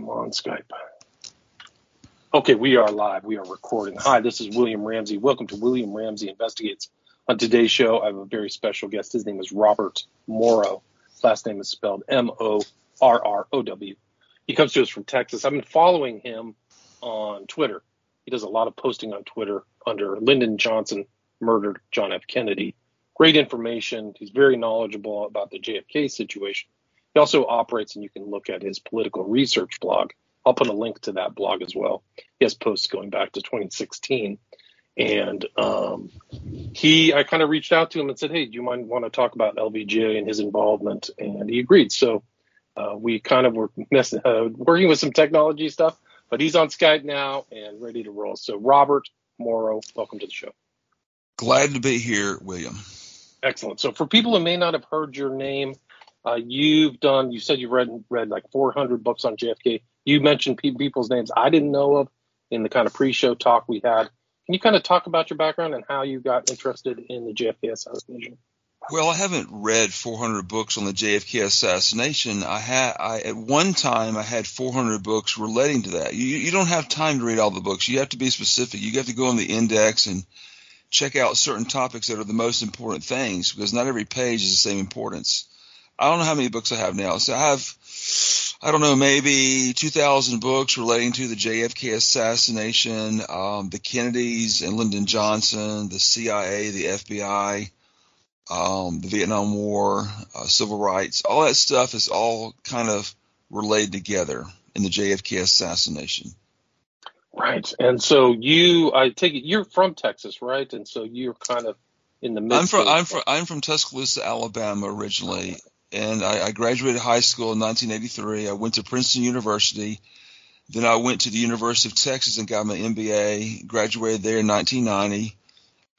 Come on, Skype. Okay, we are live. We are recording. Hi, this is William Ramsey. Welcome to William Ramsey Investigates. On today's show, I have a very special guest. His name is Robert Morrow. Last name is spelled M O R R O W. He comes to us from Texas. I've been following him on Twitter. He does a lot of posting on Twitter under Lyndon Johnson murdered John F. Kennedy. Great information. He's very knowledgeable about the JFK situation. He also operates, and you can look at his political research blog. I'll put a link to that blog as well. He has posts going back to 2016. And um, he, I kind of reached out to him and said, "Hey, do you mind want to talk about LBJ and his involvement?" And he agreed. So uh, we kind of were messing, uh, working with some technology stuff, but he's on Skype now and ready to roll. So Robert Morrow, welcome to the show. Glad to be here, William. Excellent. So for people who may not have heard your name, uh, you've done. You said you've read read like 400 books on JFK. You mentioned people's names I didn't know of in the kind of pre-show talk we had. Can you kind of talk about your background and how you got interested in the JFK assassination? Well, I haven't read 400 books on the JFK assassination. I had, I at one time, I had 400 books relating to that. You, you don't have time to read all the books. You have to be specific. You have to go on the index and check out certain topics that are the most important things because not every page is the same importance. I don't know how many books I have now. So I have, I don't know, maybe 2,000 books relating to the JFK assassination, um, the Kennedys and Lyndon Johnson, the CIA, the FBI, um, the Vietnam War, uh, civil rights. All that stuff is all kind of related together in the JFK assassination. Right. And so you, I take it, you're from Texas, right? And so you're kind of in the midst. I'm from, I'm from, I'm from Tuscaloosa, Alabama originally and I, I graduated high school in 1983. I went to Princeton University. Then I went to the University of Texas and got my MBA. Graduated there in 1990.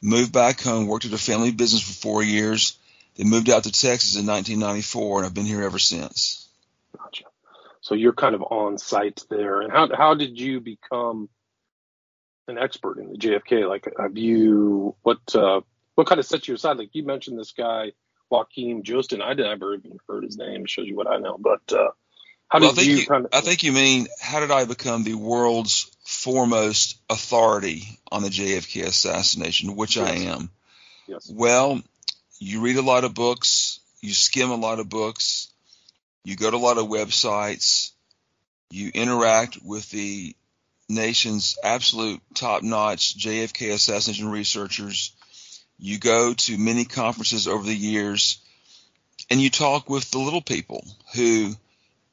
Moved back home, worked at a family business for four years. Then moved out to Texas in 1994, and I've been here ever since. Gotcha. So you're kind of on site there. And how how did you become an expert in the JFK? Like, have you what uh, what kind of set you aside? Like you mentioned this guy Joachim Joesten. I never even heard his name. It shows you what I know. But uh, how well, did you, you kind of? I think you mean how did I become the world's foremost authority on the JFK assassination, which yes. I am. Yes. Well, you read a lot of books, you skim a lot of books, you go to a lot of websites, you interact with the nation's absolute top-notch JFK assassination researchers you go to many conferences over the years and you talk with the little people who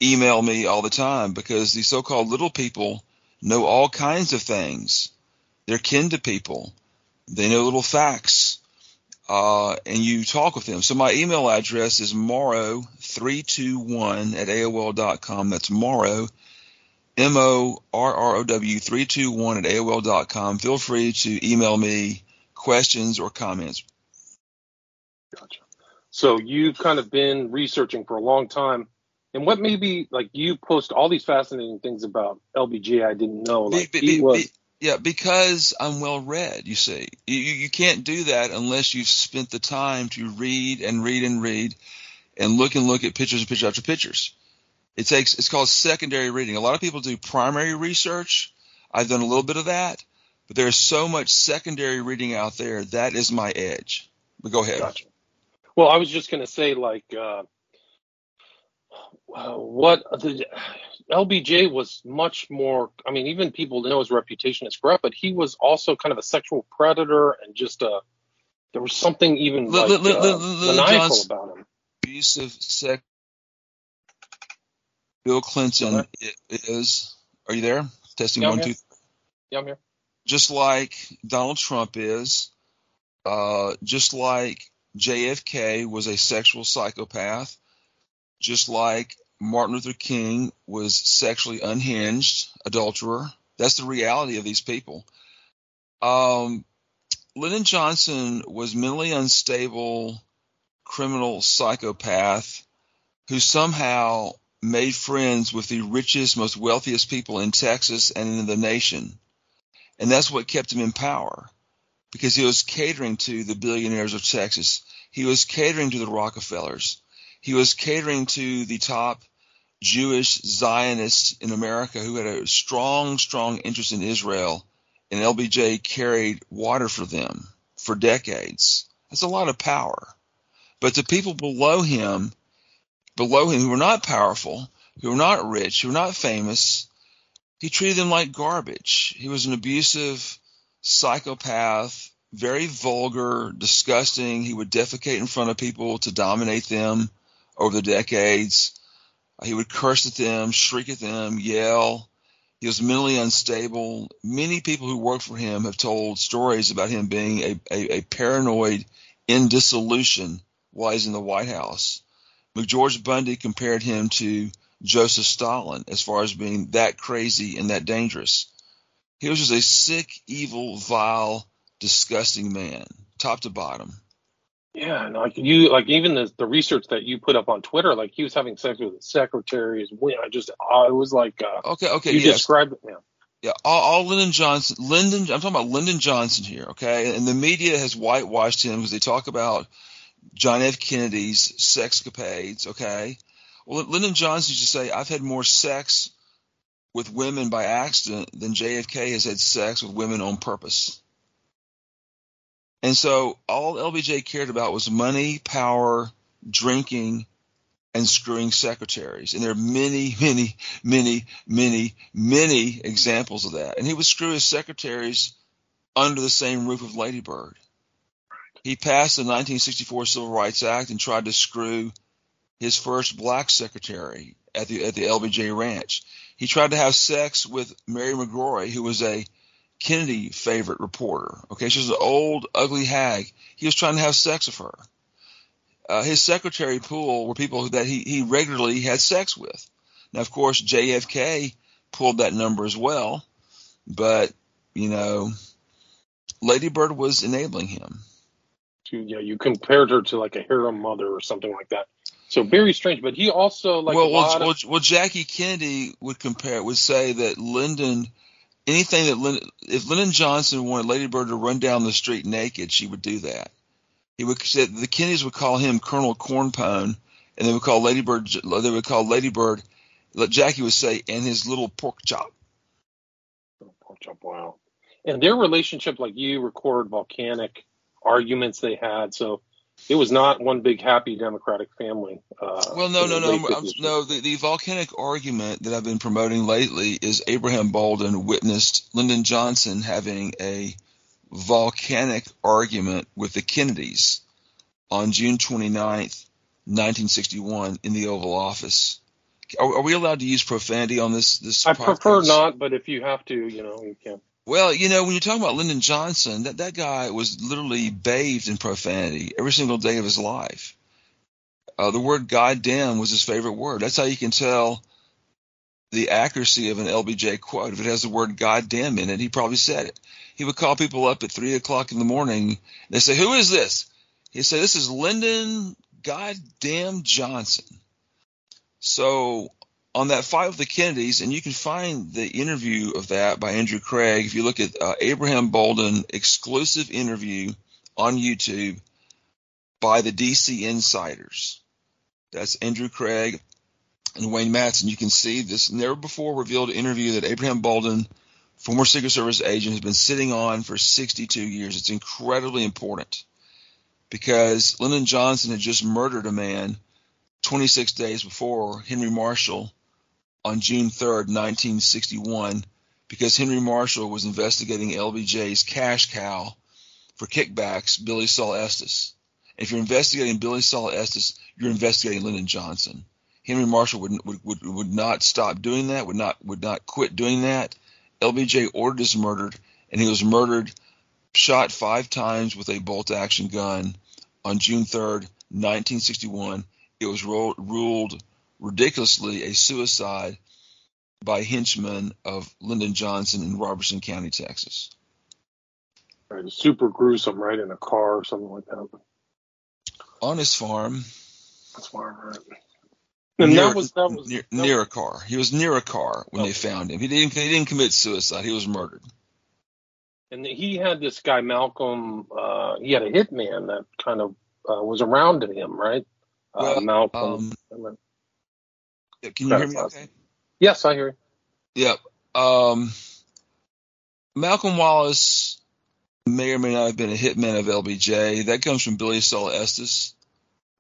email me all the time because these so-called little people know all kinds of things. They're kin to people. They know little facts. Uh, and you talk with them. So my email address is morrow321 at AOL.com. That's morrow, M-O-R-R-O-W 321 at AOL.com. Feel free to email me questions or comments. Gotcha. So you've kind of been researching for a long time. And what maybe like you post all these fascinating things about LBJ I didn't know. Like be, be, was, be, yeah, because I'm well read. You see, you you can't do that unless you've spent the time to read and read and read, and look and look at pictures and pictures after pictures. It takes it's called secondary reading. A lot of people do primary research. I've done a little bit of that, but there's so much secondary reading out there. That is my edge. But go ahead. Gotcha. Well, I was just going to say, like, uh, what the LBJ was much more. I mean, even people know his reputation is corrupt, but he was also kind of a sexual predator and just a. There was something even L- like L- uh, maniacal John's about him. Abusive sex. Bill Clinton is. Are you there? Testing yeah, one, two. Yeah, I'm here just like Donald Trump is, uh, just like JFK was a sexual psychopath, just like Martin Luther King was sexually unhinged, adulterer. That's the reality of these people. Um, Lyndon Johnson was mentally unstable, criminal psychopath who somehow made friends with the richest, most wealthiest people in Texas and in the nation. And that's what kept him in power because he was catering to the billionaires of Texas. He was catering to the Rockefellers. He was catering to the top Jewish Zionists in America who had a strong, strong interest in Israel, and LBJ carried water for them for decades. That's a lot of power. But the people below him, below him who were not powerful, who were not rich, who were not famous, he treated them like garbage. He was an abusive psychopath, very vulgar, disgusting. He would defecate in front of people to dominate them over the decades. He would curse at them, shriek at them, yell. He was mentally unstable. Many people who worked for him have told stories about him being a, a, a paranoid in dissolution while he's in the White House. McGeorge Bundy compared him to Joseph Stalin as far as being that crazy and that dangerous. He was just a sick, evil, vile, disgusting man, top to bottom. Yeah, and like you, like even the the research that you put up on Twitter, like he was having sex with secretaries. I just, I was like, uh, okay, okay, you yes. described it, yeah. Yeah, all, all Lyndon Johnson, Lyndon, I'm talking about Lyndon Johnson here, okay? And the media has whitewashed him because they talk about John F. Kennedy's sexcapades, okay? Well, Lyndon Johnson used to say, I've had more sex with women by accident than JFK has had sex with women on purpose. And so all LBJ cared about was money, power, drinking, and screwing secretaries. And there are many, many, many, many, many examples of that. And he would screw his secretaries under the same roof of Lady Bird. He passed the 1964 Civil Rights Act and tried to screw his first black secretary at the at the LBJ ranch. He tried to have sex with Mary McGrory, who was a Kennedy favorite reporter. Okay, she was an old, ugly hag. He was trying to have sex with her. Uh, his secretary pool were people that he, he regularly had sex with. Now, of course, JFK pulled that number as well, but you know, Lady Bird was enabling him. Yeah, you compared her to like a harem mother or something like that. So very strange. But he also like well, well, well, well, Jackie Kennedy would compare would say that Lyndon anything that Lyndon, if Lyndon Johnson wanted Lady Bird to run down the street naked, she would do that. He would said the Kennedys would call him Colonel Cornpone, and they would call Lady Bird they would call Lady Bird. Jackie would say, and his little pork chop. Pork chop, wow. And their relationship, like you record volcanic arguments they had, so it was not one big happy Democratic family. Uh, well, no, no, no, no. The, the volcanic argument that I've been promoting lately is Abraham Bolden witnessed Lyndon Johnson having a volcanic argument with the Kennedys on June 29th, 1961, in the Oval Office. Are, are we allowed to use profanity on this? This I podcast? prefer not, but if you have to, you know, you can. Well, you know, when you're talking about Lyndon Johnson, that, that guy was literally bathed in profanity every single day of his life. Uh, the word goddamn was his favorite word. That's how you can tell the accuracy of an LBJ quote. If it has the word goddamn in it, he probably said it. He would call people up at three o'clock in the morning. They say, who is this? He'd say, this is Lyndon goddamn Johnson. So on that fight with the Kennedys, and you can find the interview of that by Andrew Craig. If you look at uh, Abraham Bolden exclusive interview on YouTube by the DC Insiders, that's Andrew Craig and Wayne Matson. You can see this never before revealed interview that Abraham Bolden, former Secret Service agent, has been sitting on for 62 years. It's incredibly important because Lyndon Johnson had just murdered a man 26 days before Henry Marshall on June 3rd, 1961, because Henry Marshall was investigating LBJ's cash cow for kickbacks, Billy Sol Estes. If you're investigating Billy Sol Estes, you're investigating Lyndon Johnson. Henry Marshall would, would, would, would not stop doing that, would not would not quit doing that. LBJ ordered his murdered, and he was murdered, shot five times with a bolt action gun on June 3rd, 1961. It was ro- ruled ridiculously a suicide by henchmen of Lyndon Johnson in Robertson County, Texas. Right, super gruesome, right? In a car or something like that. On his farm. His farm, right? And near, that was that was near, that near was, a car. He was near a car when they found him. He didn't. He didn't commit suicide. He was murdered. and he had this guy Malcolm. Uh, he had a hitman that kind of uh, was around him, right? Uh, Well, Malcolm. um, Can you hear me? Okay. Yes, I hear you. Yep. Um, Malcolm Wallace may or may not have been a hitman of LBJ. That comes from Billy Sol Estes,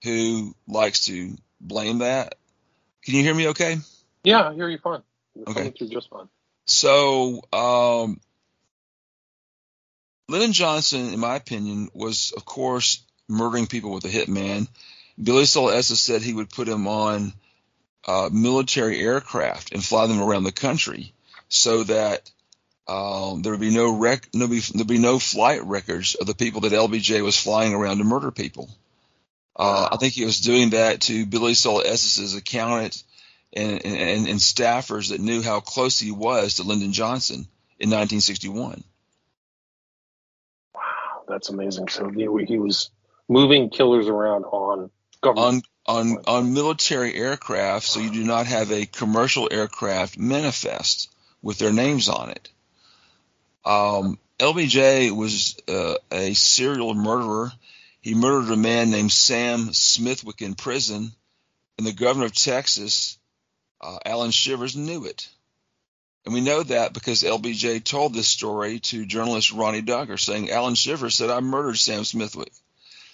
who likes to blame that. Can you hear me okay? Yeah, I hear you fine. You're okay. through just fine. So, um, Lyndon Johnson, in my opinion, was, of course, murdering people with a hitman. Billy Sol Estes said he would put him on uh, military aircraft and fly them around the country so that um, there would be no rec, no be, there'd be no flight records of the people that LBJ was flying around to murder people. Uh, I think he was doing that to Billy Sol Estes's accountant and, and, and staffers that knew how close he was to Lyndon Johnson in 1961. Wow, that's amazing. So he, he was moving killers around on government. On, on, military aircraft, so you do not have a commercial aircraft manifest with their names on it. Um, LBJ was uh, a serial murderer. He murdered a man named Sam Smithwick in prison, and the governor of Texas, uh, Allan Shivers, knew it. And we know that because LBJ told this story to journalist Ronnie Dugger, saying Allan Shivers said, I murdered Sam Smithwick.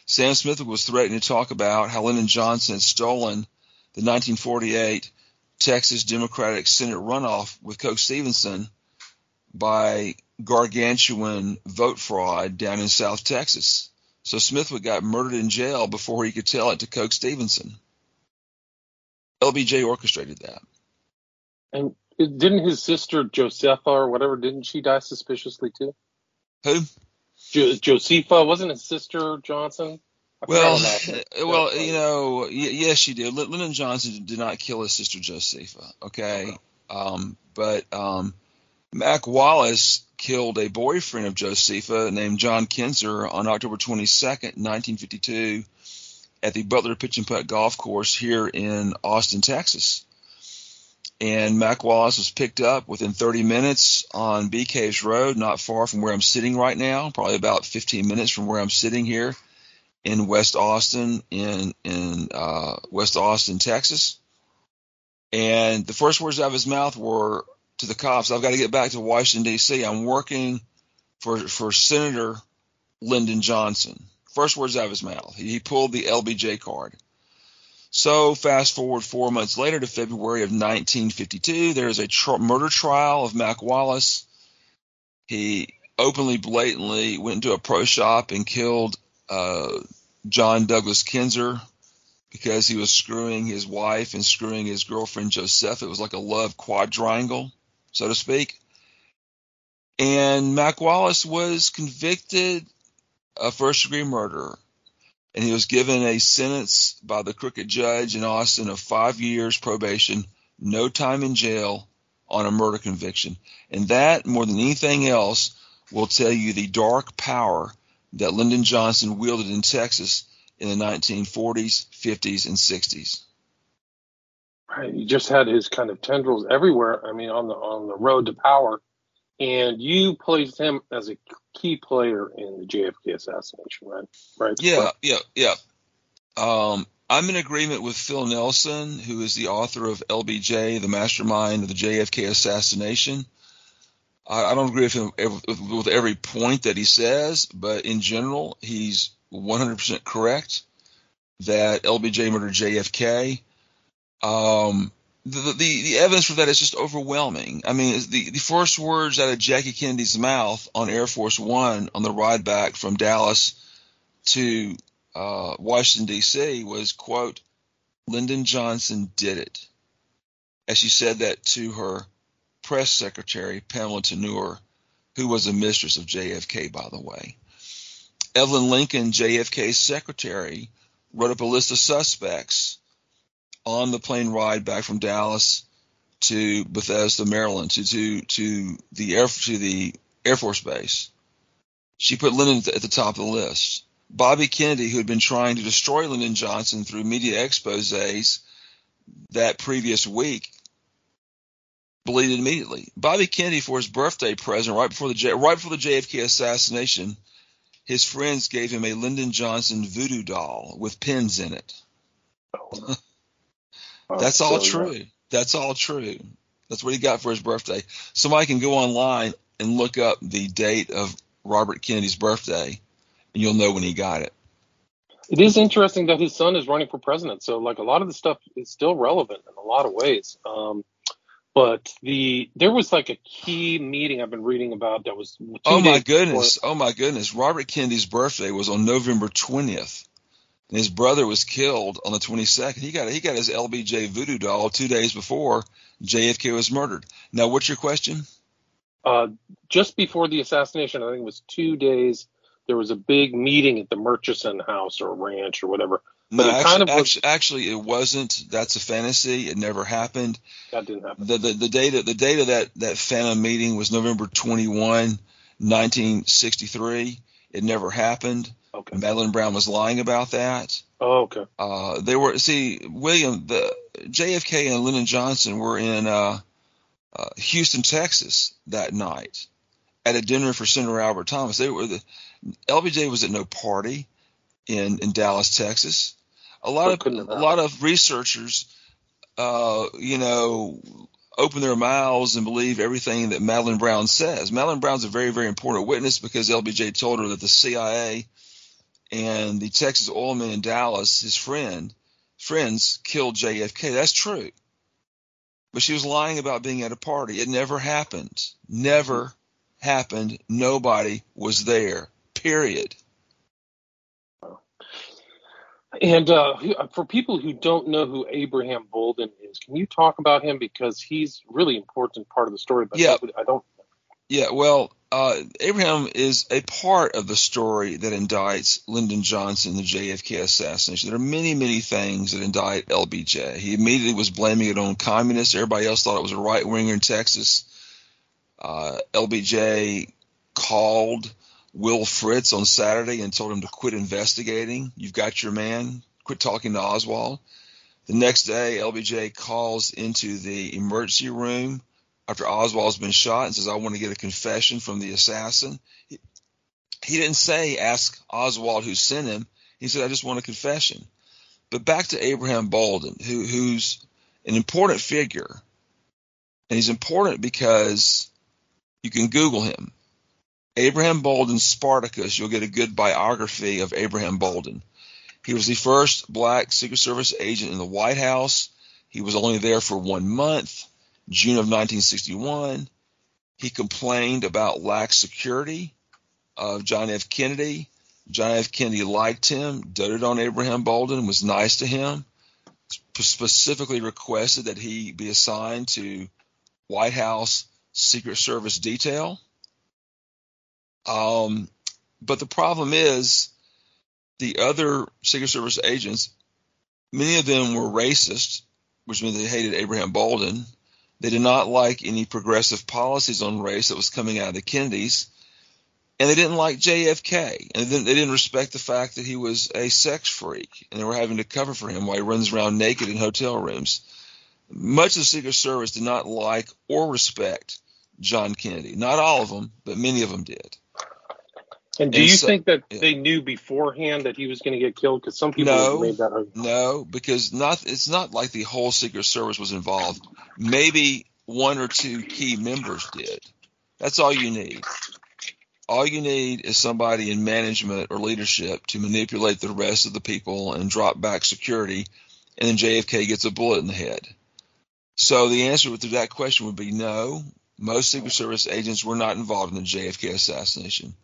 Sam Smith was threatening to talk about how Lyndon Johnson had stolen the 1948 Texas Democratic Senate runoff with Coke Stevenson by gargantuan vote fraud down in South Texas. So Smithwick got murdered in jail before he could tell it to Coke Stevenson. LBJ orchestrated that. And didn't his sister Josepha or whatever, didn't she die suspiciously too? Who? Jo- Josepha wasn't his sister Johnson. well, well, you know, yes, she did. Lyndon Johnson did not kill his sister Josepha. Okay, um, but um, Mac Wallace killed a boyfriend of Josepha named John Kinser on October 22nd, 1952, at the Butler Pitch and Putt Golf Course here in Austin, Texas. And Mac Wallace was picked up within 30 minutes on Bee Caves Road, not far from where I'm sitting right now, probably about 15 minutes from where I'm sitting here in West Austin, in in uh, West Austin, Texas. And the first words out of his mouth were, to the cops, I've got to get back to Washington D.C. I'm working for for Senator Lyndon Johnson. First words out of his mouth. He, he pulled the LBJ card. So fast forward four months later to February of 1952, there is a tr- murder trial of Mac Wallace. He openly, blatantly went into a pro shop and killed uh, John Douglas Kinser because he was screwing his wife and screwing his girlfriend Joseph. It was like a love quadrangle so to speak. And Mac Wallace was convicted of first degree murder. And he was given a sentence by the crooked judge in Austin of five years probation, no time in jail on a murder conviction. And that, more than anything else, will tell you the dark power that Lyndon Johnson wielded in Texas in the 1940s, 50s, and 60s. Right. He just had his kind of tendrils everywhere. I mean, on the on the road to power, and you placed him as a key player in the JFK assassination, right? Right. Yeah. Yeah. Yeah. Um, I'm in agreement with Phil Nelson, who is the author of LBJ, the mastermind of the JFK assassination. I, I don't agree with him every, with every point that he says, but in general, he's 100% correct that LBJ murdered JFK. Um, the, the, the evidence for that is just overwhelming. I mean, the, the first words out of Jackie Kennedy's mouth on Air Force One on the ride back from Dallas to uh, Washington D.C. was quote, "Lyndon Johnson did it," as she said that to her press secretary Pamela Turnure, who was a mistress of JFK, by the way. Evelyn Lincoln, JFK's secretary, wrote up a list of suspects on the plane ride back from Dallas to Bethesda, Maryland, to to to the air to the Air Force Base. She put Lyndon at the top of the list. Bobby Kennedy, who had been trying to destroy Lyndon Johnson through media exposés that previous week, bleeded immediately. Bobby Kennedy, for his birthday present, right before the J, right before the JFK assassination, his friends gave him a Lyndon Johnson voodoo doll with pins in it. Oh, Uh, That's all so, true. Yeah. That's all true. That's what he got for his birthday. Somebody can go online and look up the date of Robert Kennedy's birthday, and you'll know when he got it. It is interesting that his son is running for president. So, like, a lot of the stuff is still relevant in a lot of ways. Um, but the there was like a key meeting I've been reading about that was. oh my goodness! Before. Oh my goodness! Robert Kennedy's birthday was on November twentieth, and his brother was killed on the twenty second. He got he got his LBJ voodoo doll two days before JFK was murdered. Now, what's your question? Uh, just before the assassination, I think it was two days. There was a big meeting at the Murchison House or ranch or whatever. But no, actually, kind of was, actually, actually, it wasn't. That's a fantasy. It never happened. That didn't happen. The, the, the data the data that that phantom meeting was November 21, 1963. It never happened. Okay. Madeleine Brown was lying about that. Oh, okay. Uh, they were see William the JFK and Lyndon Johnson were in uh, uh, Houston, Texas that night at a dinner for Senator Albert Thomas. They were the LBJ was at no party in in Dallas, Texas. A lot of a lot of researchers, uh, you know, open their mouths and believe everything that Madeleine Brown says. Madeleine Brown's a very very important witness because LBJ told her that the CIA and the Texas oilman in Dallas, his friend, friends killed JFK. That's true. But she was lying about being at a party. It never happened. Never happened. Nobody was there. Period. And uh, for people who don't know who Abraham Bolden is, can you talk about him because he's really important part of the story? But yeah, I don't. Yeah, well, uh, Abraham is a part of the story that indicts Lyndon Johnson, the JFK assassination. There are many, many things that indict LBJ. He immediately was blaming it on communists. Everybody else thought it was a right winger in Texas. Uh, LBJ called Will Fritz on Saturday and told him to quit investigating. You've got your man. Quit talking to Oswald. The next day, LBJ calls into the emergency room after Oswald's been shot and says, I want to get a confession from the assassin. He, he didn't say, ask Oswald who sent him. He said, I just want a confession. But back to Abraham Bolden, who, who's an important figure. And he's important because you can Google him. Abraham Bolden Spartacus, you'll get a good biography of Abraham Bolden. He was the first black Secret Service agent in the White House. He was only there for one month, June of 1961. He complained about lax security of John F. Kennedy. John F. Kennedy liked him, doted on Abraham Bolden, was nice to him, specifically requested that he be assigned to White House Secret Service detail. Um, but the problem is the other Secret Service agents, many of them were racist, which means they hated Abraham Bolden. They did not like any progressive policies on race that was coming out of the Kennedys. And they didn't like JFK. And they didn't respect the fact that he was a sex freak. And they were having to cover for him while he runs around naked in hotel rooms. Much of the Secret Service did not like or respect John Kennedy. Not all of them, but many of them did. And do and you so, think that yeah. they knew beforehand that he was going to get killed? Because some people no, made that argument. No, because not. It's not like the whole Secret Service was involved. Maybe one or two key members did. That's all you need. All you need is somebody in management or leadership to manipulate the rest of the people and drop back security, and then JFK gets a bullet in the head. So the answer to that question would be no. Most Secret Service agents were not involved in the JFK assassination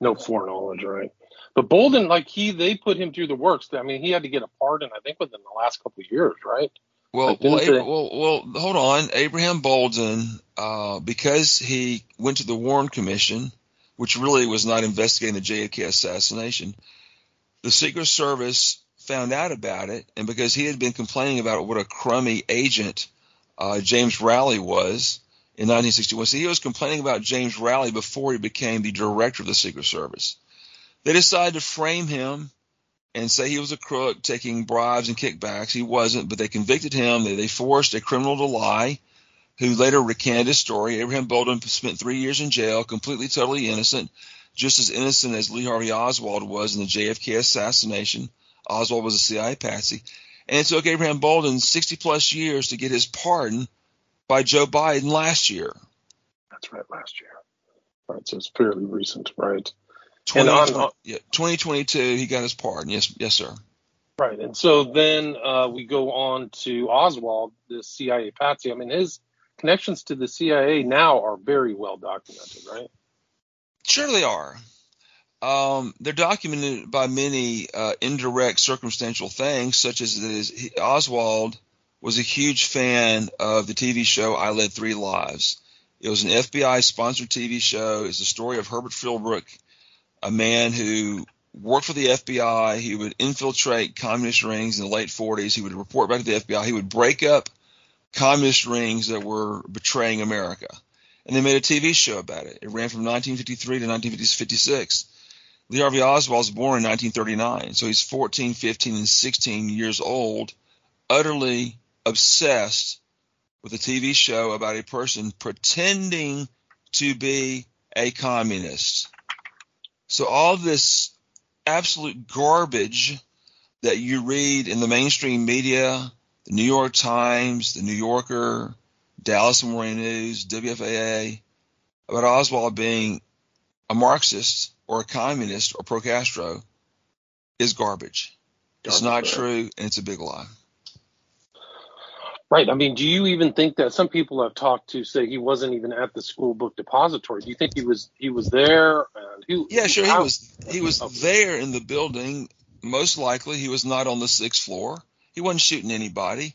no foreknowledge, right? But Bolden, like he, they put him through the works. I mean, he had to get a pardon, I think, within the last couple of years, right? Well, like, well, they... well, well, hold on. Abraham Bolden, uh, because he went to the Warren Commission, which really was not investigating the JFK assassination, the Secret Service found out about it, and because he had been complaining about what a crummy agent uh, James Rowley was, in 1961. So he was complaining about James Rowley before he became the director of the Secret Service. They decided to frame him and say he was a crook taking bribes and kickbacks. He wasn't, but they convicted him. They, they forced a criminal to lie who later recanted his story. Abraham Bolden spent three years in jail, completely, totally innocent, just as innocent as Lee Harvey Oswald was in the JFK assassination. Oswald was a CIA patsy. And it took Abraham Bolden 60 plus years to get his pardon by Joe Biden last year. That's right, last year. Right, so it's fairly recent, right? 20, on, yeah, 2022, he got his pardon. Yes, yes, sir. Right, and so then uh, we go on to Oswald, the CIA patsy. I mean, his connections to the CIA now are very well documented, right? Sure, they are. Um, they're documented by many uh, indirect circumstantial things, such as that Oswald was a huge fan of the TV show I Led Three Lives. It was an FBI sponsored TV show. It's the story of Herbert Philbrick, a man who worked for the FBI. He would infiltrate communist rings in the late 40s. He would report back to the FBI. He would break up communist rings that were betraying America. And they made a TV show about it. It ran from 1953 to 1956. Lee Harvey Oswald was born in 1939, so he's 14, 15, and 16 years old, utterly obsessed with a TV show about a person pretending to be a communist. So all this absolute garbage that you read in the mainstream media, the New York Times, the New Yorker, Dallas Morning News, WFAA, about Oswald being a Marxist or a communist or pro Castro is garbage. garbage it's not true and it's a big lie. Right. I mean, do you even think that some people I've talked to say he wasn't even at the school book depository? Do you think he was he was there? And who, yeah, sure. How? He was he was there in the building. Most likely, he was not on the sixth floor. He wasn't shooting anybody.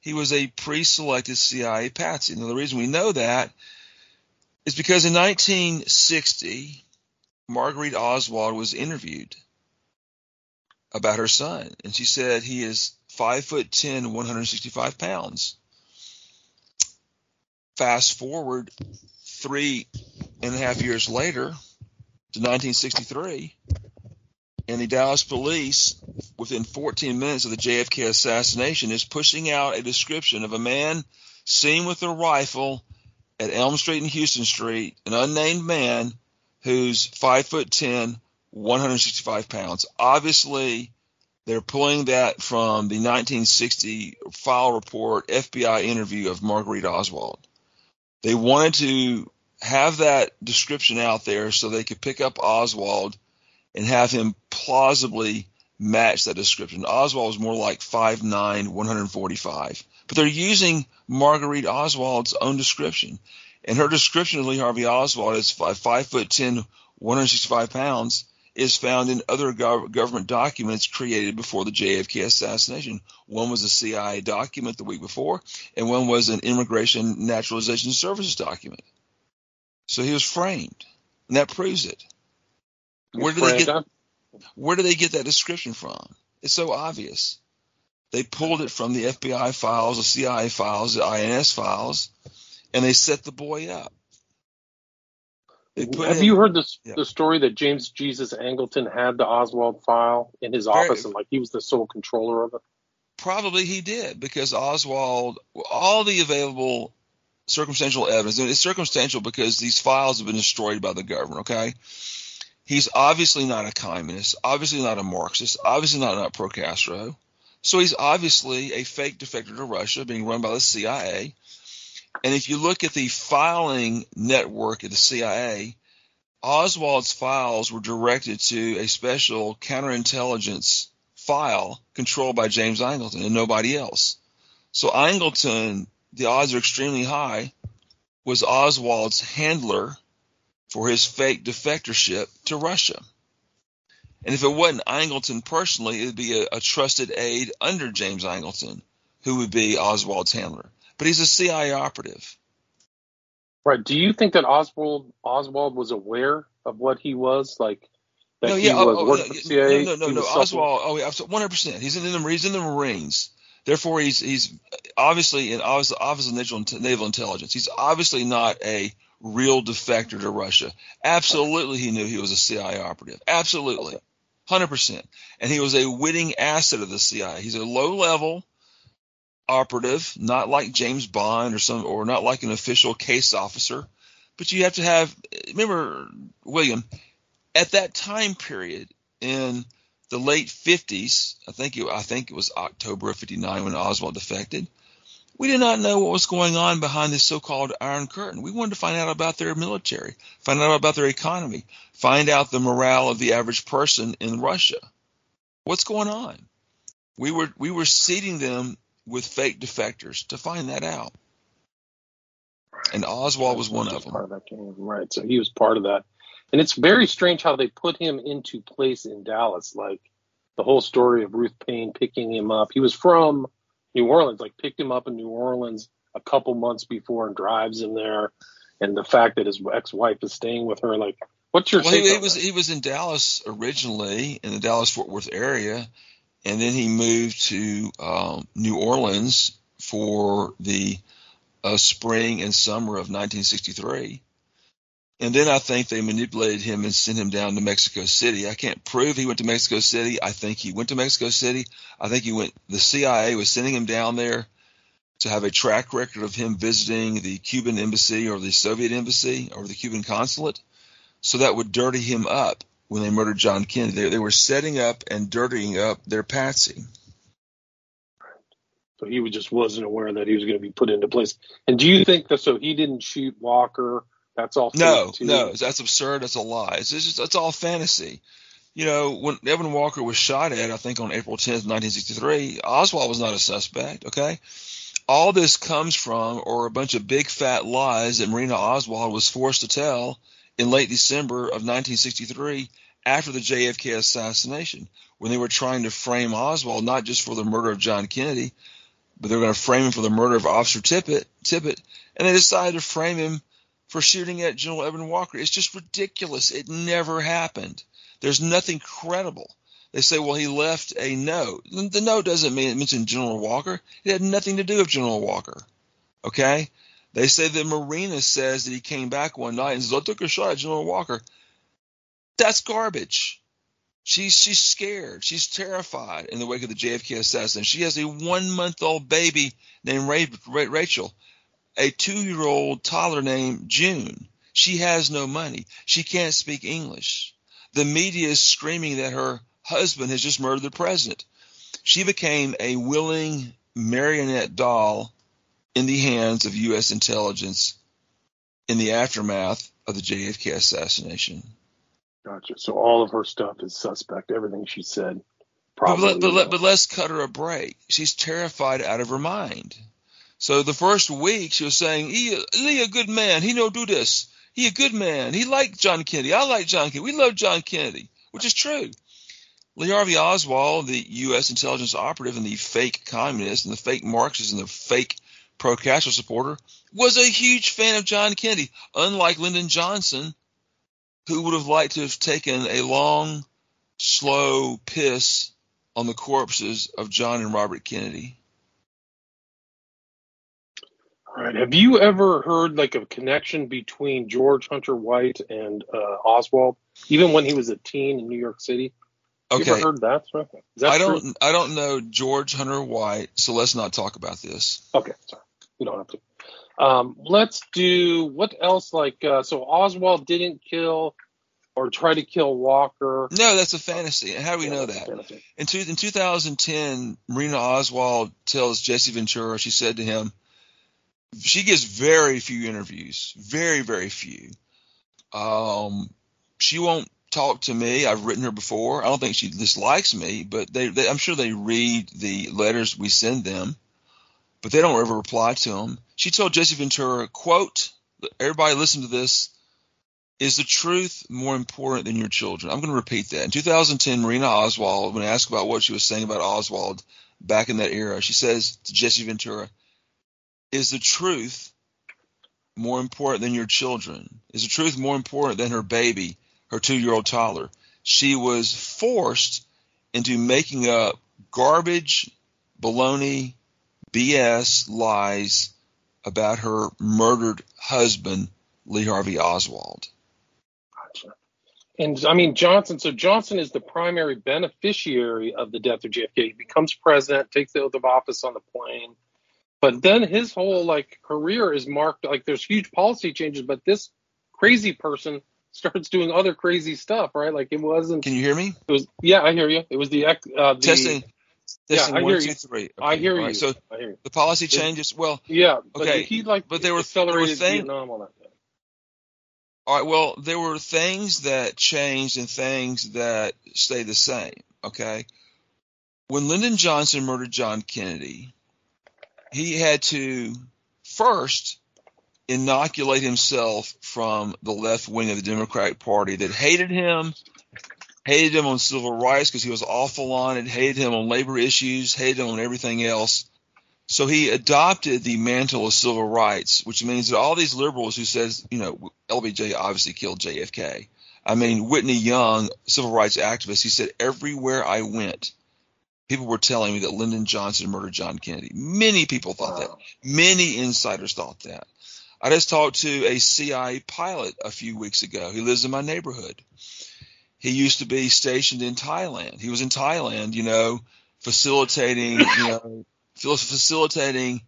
He was a pre-selected CIA patsy. Now, the reason we know that is because in 1960, Marguerite Oswald was interviewed about her son, and she said he is five foot ten, 165 pounds. Fast forward three and a half years later to 1963, and the Dallas police, within 14 minutes of the JFK assassination, is pushing out a description of a man seen with a rifle at Elm Street and Houston Street, an unnamed man who's five foot ten, 165 pounds. Obviously, they're pulling that from the 1960 file report FBI interview of Marguerite Oswald. They wanted to have that description out there so they could pick up Oswald and have him plausibly match that description. Oswald was more like 5'9, 145. But they're using Marguerite Oswald's own description. And her description of Lee Harvey Oswald is 5, five foot 10, 165 pounds is found in other gov- government documents created before the JFK assassination. One was a CIA document the week before, and one was an Immigration Naturalization Services document. So he was framed, and that proves it. Where do they get? Where do they get that description from? It's so obvious. They pulled it from the FBI files, the CIA files, the INS files, and they set the boy up. Have you heard this yeah. the story that James Jesus Angleton had the Oswald file in his Very, office and like he was the sole controller of it? Probably he did because Oswald, all the available circumstantial evidence, and it's circumstantial because these files have been destroyed by the government. Okay, he's obviously not a communist, obviously not a Marxist, obviously not not pro Castro. So he's obviously a fake defector to Russia, being run by the CIA. And if you look at the filing network of the CIA, Oswald's files were directed to a special counterintelligence file controlled by James Angleton and nobody else. So Angleton, the odds are extremely high, was Oswald's handler for his fake defectorship to Russia. And if it wasn't Angleton personally, it would be a, a trusted aide under James Angleton who would be Oswald's handler but he's a CIA operative. Right. Do you think that Oswald Oswald was aware of what he was like? That no, yeah, he was oh, oh, yeah, CIA? No, no, no, no. Oswald. Oh, yeah, one hundred percent. He's in the he's in the Marines. Therefore, he's he's obviously in obviously Office of Naval, Naval Intelligence. He's obviously not a real defector to Russia. Absolutely, he knew he was a CIA operative. Absolutely, hundred percent. And he was a witting asset of the CIA. He's a low level operative, not like James Bond or some, or not like an official case officer. But you have to have. Remember, William, at that time period in the late 50s, I think it, I think it was October of 59 when Oswald defected. We did not know what was going on behind this so-called Iron Curtain. We wanted to find out about their military, find out about their economy, find out the morale of the average person in Russia. What's going on? We were we were seeding them with fake defectors to find that out. And Oswald was one of them. Part of that game, right? So he was part of that. And it's very strange how they put him into place in Dallas. Like the whole story of Ruth Paine picking him up. He was from New Orleans, like picked him up in New Orleans a couple months before and drives him there. And the fact that his ex-wife is staying with her, like, what's your well? He, he was he was in Dallas originally, in the Dallas Fort Worth area, and then he moved to um, New Orleans for the uh, spring and summer of 1963. And then I think they manipulated him and sent him down to Mexico City. I can't prove he went to Mexico City. I think he went to Mexico City. I think he went. The CIA was sending him down there to have a track record of him visiting the Cuban embassy or the Soviet embassy or the Cuban consulate, so that would dirty him up when they murdered John Kennedy. They, they were setting up and dirtying up their patsy. So he just wasn't aware that he was going to be put into place. And do you think that so he didn't shoot Walker? That's all. No, no, that's absurd. That's a lie. It's just it's all fantasy. You know, when Edwin Walker was shot at, I think on April 10th, 1963, Oswald was not a suspect. Okay, all this comes from or a bunch of big fat lies that Marina Oswald was forced to tell in late December of 1963 after the JFK assassination, when they were trying to frame Oswald not just for the murder of John Kennedy, but they were going to frame him for the murder of Officer Tippit, Tippit, and they decided to frame him for shooting at General Edwin Walker. It's just ridiculous. It never happened. There's nothing credible. They say, well, he left a note. The note doesn't mean it mentioned General Walker. It had nothing to do with General Walker. Okay? They say that Marina says that he came back one night and says, I took a shot at General Walker. That's garbage. She's she's scared. She's terrified in the wake of the JFK assassination. She has a one month old baby named Rachel, a two year old toddler named June. She has no money. She can't speak English. The media is screaming that her husband has just murdered the president. She became a willing marionette doll in the hands of U.S. intelligence in the aftermath of the JFK assassination. Gotcha. So all of her stuff is suspect. Everything she said. Probably. But, but, but, but let's cut her a break. She's terrified out of her mind. So the first week she was saying, he, he a good man. He no do this. He a good man. He liked John Kennedy. I like John Kennedy. We love John Kennedy, which is true. Lee Harvey Oswald, the U.S. intelligence operative and the fake communist and the fake Marxist and the fake pro-Castro supporter, was a huge fan of John Kennedy, unlike Lyndon Johnson, who would have liked to have taken a long, slow piss on the corpses of John and Robert Kennedy. All right. Have you ever heard like a connection between George Hunter White and uh, Oswald, even when he was a teen in New York City? Okay. You ever heard that? that I don't. True? I don't know George Hunter White, so let's not talk about this. Okay. Sorry. We don't have to. Um, let's do what else? Like, uh, so Oswald didn't kill or try to kill Walker. No, that's a fantasy. How do we Yeah, know that? In, two, in 2010, Marina Oswald tells Jesse Ventura, she said to him, she gives very few interviews, very, very few. Um, she won't talk to me. I've written her before. I don't think she dislikes me, but they, they I'm sure they read the letters we send them, but they don't ever reply to them. She told Jesse Ventura, quote, everybody listen to this. Is the truth more important than your children? I'm going to repeat that. In 2010, Marina Oswald, when asked about what she was saying about Oswald back in that era, she says to Jesse Ventura, Is the truth more important than your children? Is the truth more important than her baby, her two year old toddler? She was forced into making up garbage, baloney, BS lies about her murdered husband, Lee Harvey Oswald. Gotcha. And I mean Johnson. So Johnson is the primary beneficiary of the death of JFK. He becomes president, takes the oath of office on the plane, but then his whole like career is marked like there's huge policy changes. But this crazy person starts doing other crazy stuff, right? Like it wasn't. Can you hear me? It was. Yeah, I hear you. It was the uh, the testing. Testing Yeah, I one, hear two, you. three. I hear all you. So I hear you. the policy changes. Well, Yeah, but Okay, he like but there were- accelerated there were thing- Vietnam on that. all right. Well, there were things that changed and things that stayed the same. Okay. When Lyndon Johnson murdered John Kennedy, he had to first inoculate himself from the left wing of the Democratic Party that hated him, hated him on civil rights because he was awful on it, hated him on labor issues, hated him on everything else. So he adopted the mantle of civil rights, which means that all these liberals who says, you know, LBJ obviously killed JFK. I mean, Whitney Young, civil rights activist, he said, everywhere I went, people were telling me that Lyndon Johnson murdered John Kennedy. Many people thought that. Many insiders thought that. I just talked to a CIA pilot a few weeks ago. He lives in my neighborhood. He used to be stationed in Thailand. He was in Thailand, you know, facilitating, you know, facilitating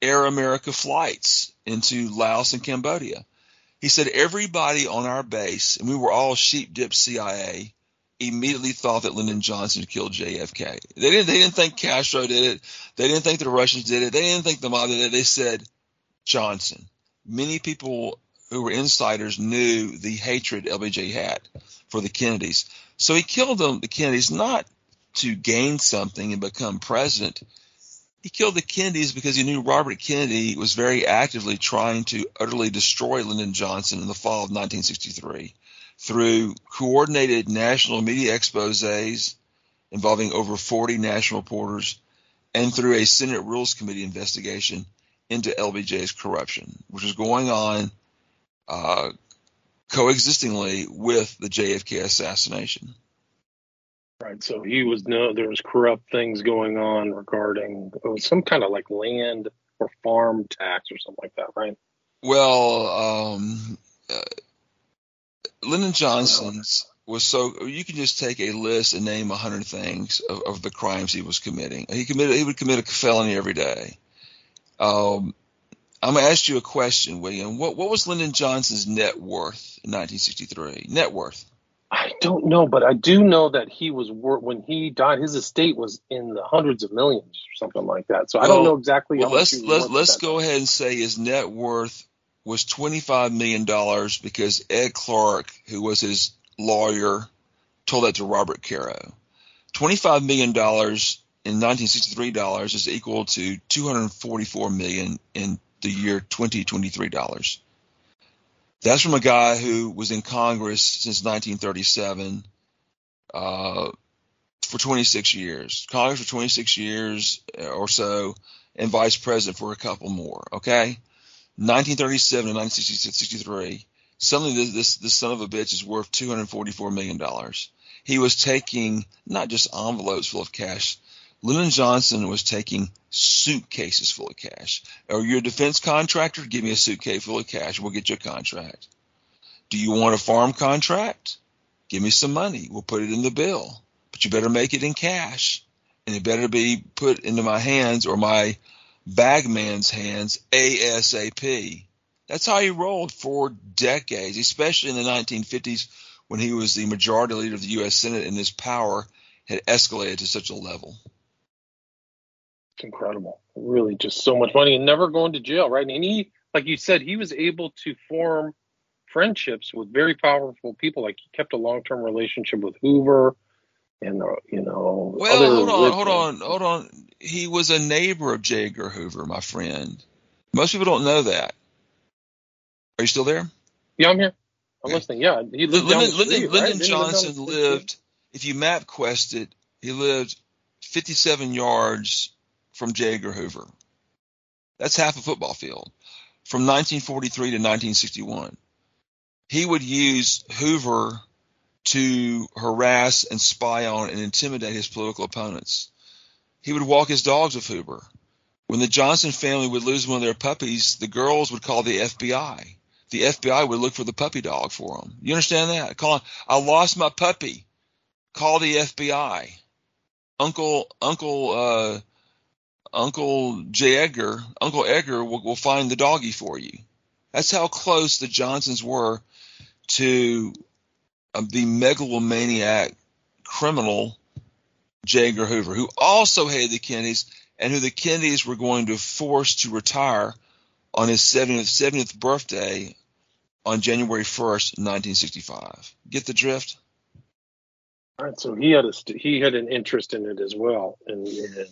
Air America flights into Laos and Cambodia. He said everybody on our base, and we were all sheep dip CIA, immediately thought that Lyndon Johnson had killed JFK. They didn't. They didn't think Castro did it. They didn't think the Russians did it. They didn't think the mob did it. They said Johnson. Many people who were insiders knew the hatred LBJ had for the Kennedys. So he killed them, the Kennedys, not to gain something and become president. He killed the Kennedys because he knew Robert Kennedy was very actively trying to utterly destroy Lyndon Johnson in the fall of 1963 through coordinated national media exposés involving over 40 national reporters and through a Senate Rules Committee investigation into LBJ's corruption, which was going on uh, coexistingly with the JFK assassination. Right. So he was no. There was corrupt things going on regarding was some kind of like land or farm tax or something like that, right? Well, um, uh, Lyndon Johnson's was so you can just take a list and name a hundred things of, of the crimes he was committing. He committed he would commit a felony every day. Um, I'm gonna ask you a question, William. What what was Lyndon Johnson's net worth in 1963? Net worth. I don't know, but I do know that he was when he died. His estate was in the hundreds of millions or something like that. So I don't know exactly. Well, let's let's let's go ahead and say his net worth was twenty five million dollars because Ed Clark, who was his lawyer, told that to Robert Caro. Twenty five million dollars in nineteen sixty three dollars is equal to two hundred forty four million in the year twenty twenty three dollars. That's from a guy who was in Congress since 1937 uh, for 26 years. Congress for 26 years or so, and vice president for a couple more. Okay, 1937 to 1963. Suddenly, this, this this son of a bitch is worth 244 million dollars. He was taking not just envelopes full of cash. Lyndon Johnson was taking suitcases full of cash. Are you're a defense contractor? Give me a suitcase full of cash. We'll get you a contract. Do you want a farm contract? Give me some money. We'll put it in the bill. But you better make it in cash. And it better be put into my hands or my bagman's hands ASAP. That's how he rolled for decades, especially in the 1950s when he was the majority leader of the U.S. Senate and his power had escalated to such a level. Incredible. Really, just so much money and never going to jail, right? And he, like you said, he was able to form friendships with very powerful people. Like he kept a long-term relationship with Hoover, and uh, you know. Well, hold on, hold on, hold on. He was a neighbor of J. Edgar Hoover, my friend. Most people don't know that. Are you still there? Yeah, I'm here. I'm Okay. listening. Yeah, he lived down Lyndon, the street, Lyndon, right? Lyndon Didn't he live down the Johnson lived, if you map quested, he lived 57 yards from J. Edgar Hoover. That's half a football field. From 1943 to 1961. He would use Hoover to harass and spy on and intimidate his political opponents. He would walk his dogs with Hoover. When the Johnson family would lose one of their puppies, the girls would call the FBI. The FBI would look for the puppy dog for them. You understand that? Call, I lost my puppy. Call the FBI. Uncle Uncle uh, Uncle J. Edgar, Uncle Edgar will, will find the doggy for you. That's how close the Johnsons were to uh, the megalomaniac criminal J. Edgar Hoover, who also hated the Kennedys and who the Kennedys were going to force to retire on his 70th, 70th birthday on January 1st, 1965. Get the drift? All right, so he had a he had an interest in it as well, and, and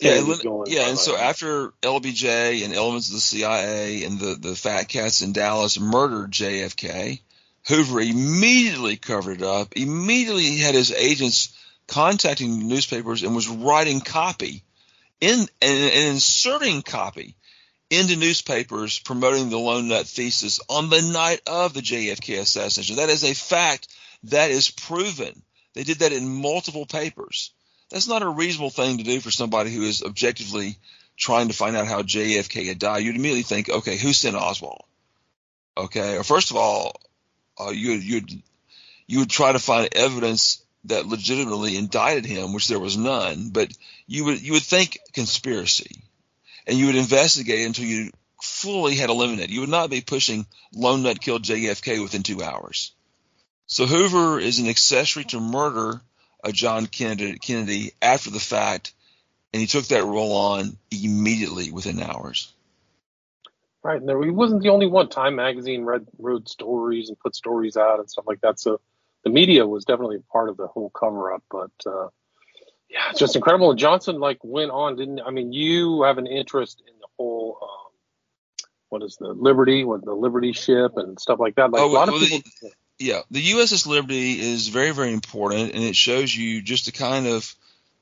yeah, and, yeah, and so after LBJ and elements of the CIA and the the fat cats in Dallas murdered JFK, Hoover immediately covered it up. Immediately had his agents contacting newspapers and was writing copy in and, and inserting copy into newspapers promoting the lone nut thesis on the night of the JFK assassination. That is a fact that is proven. They did that in multiple papers. That's not a reasonable thing to do for somebody who is objectively trying to find out how JFK had died. You'd immediately think, okay, who sent Oswald? Okay, or first of all, uh, you you'd you would try to find evidence that legitimately indicted him, which there was none. But you would you would think conspiracy, and you would investigate until you fully had eliminated. You would not be pushing lone nut killed JFK within two hours. So Hoover is an accessory to murder of John Kennedy, Kennedy after the fact, and he took that role on immediately within hours. Right, and there, he wasn't the only one. Time magazine read wrote stories and put stories out and stuff like that. So the media was definitely part of the whole cover up. But uh, yeah, it's just incredible. Johnson like went on, didn't? I mean, you have an interest in the whole. Um, what is the Liberty? What the Liberty ship and stuff like that? Like oh, a lot well, of people. The, yeah, the USS Liberty is very, very important, and it shows you just the kind of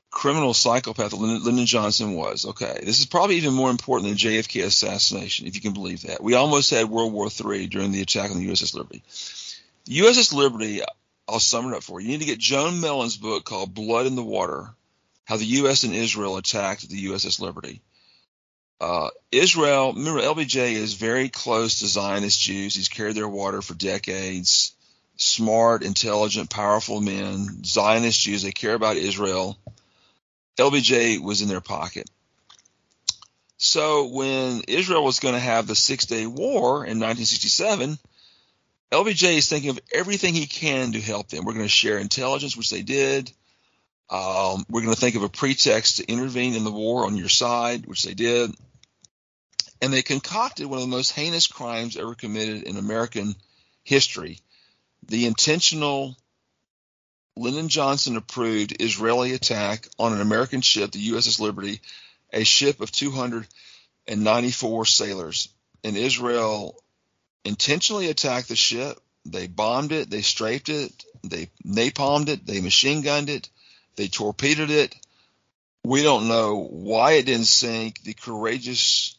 criminal psychopath that Lyndon Johnson was. Okay, this is probably even more important than JFK assassination, if you can believe that. We almost had World War III during the attack on the USS Liberty. The USS Liberty, I'll sum it up for you. You need to get Joan Mellen's book called Blood in the Water: How the U.S. and Israel Attacked the USS Liberty. Uh, Israel, remember, LBJ is very close to Zionist Jews. He's carried their water for decades smart, intelligent, powerful men, Zionist Jews. They care about Israel. LBJ was in their pocket. So when Israel was going to have the Six Day War in 1967, LBJ is thinking of everything he can to help them. We're going to share intelligence, which they did. Um, we're going to think of a pretext to intervene in the war on your side, which they did. And they concocted one of the most heinous crimes ever committed in American history the intentional Lyndon Johnson approved Israeli attack on an American ship, the USS Liberty, a ship of 294 sailors. And Israel intentionally attacked the ship. They bombed it, they strafed it, they napalmed it, they machine gunned it, they torpedoed it. We don't know why it didn't sink. The courageous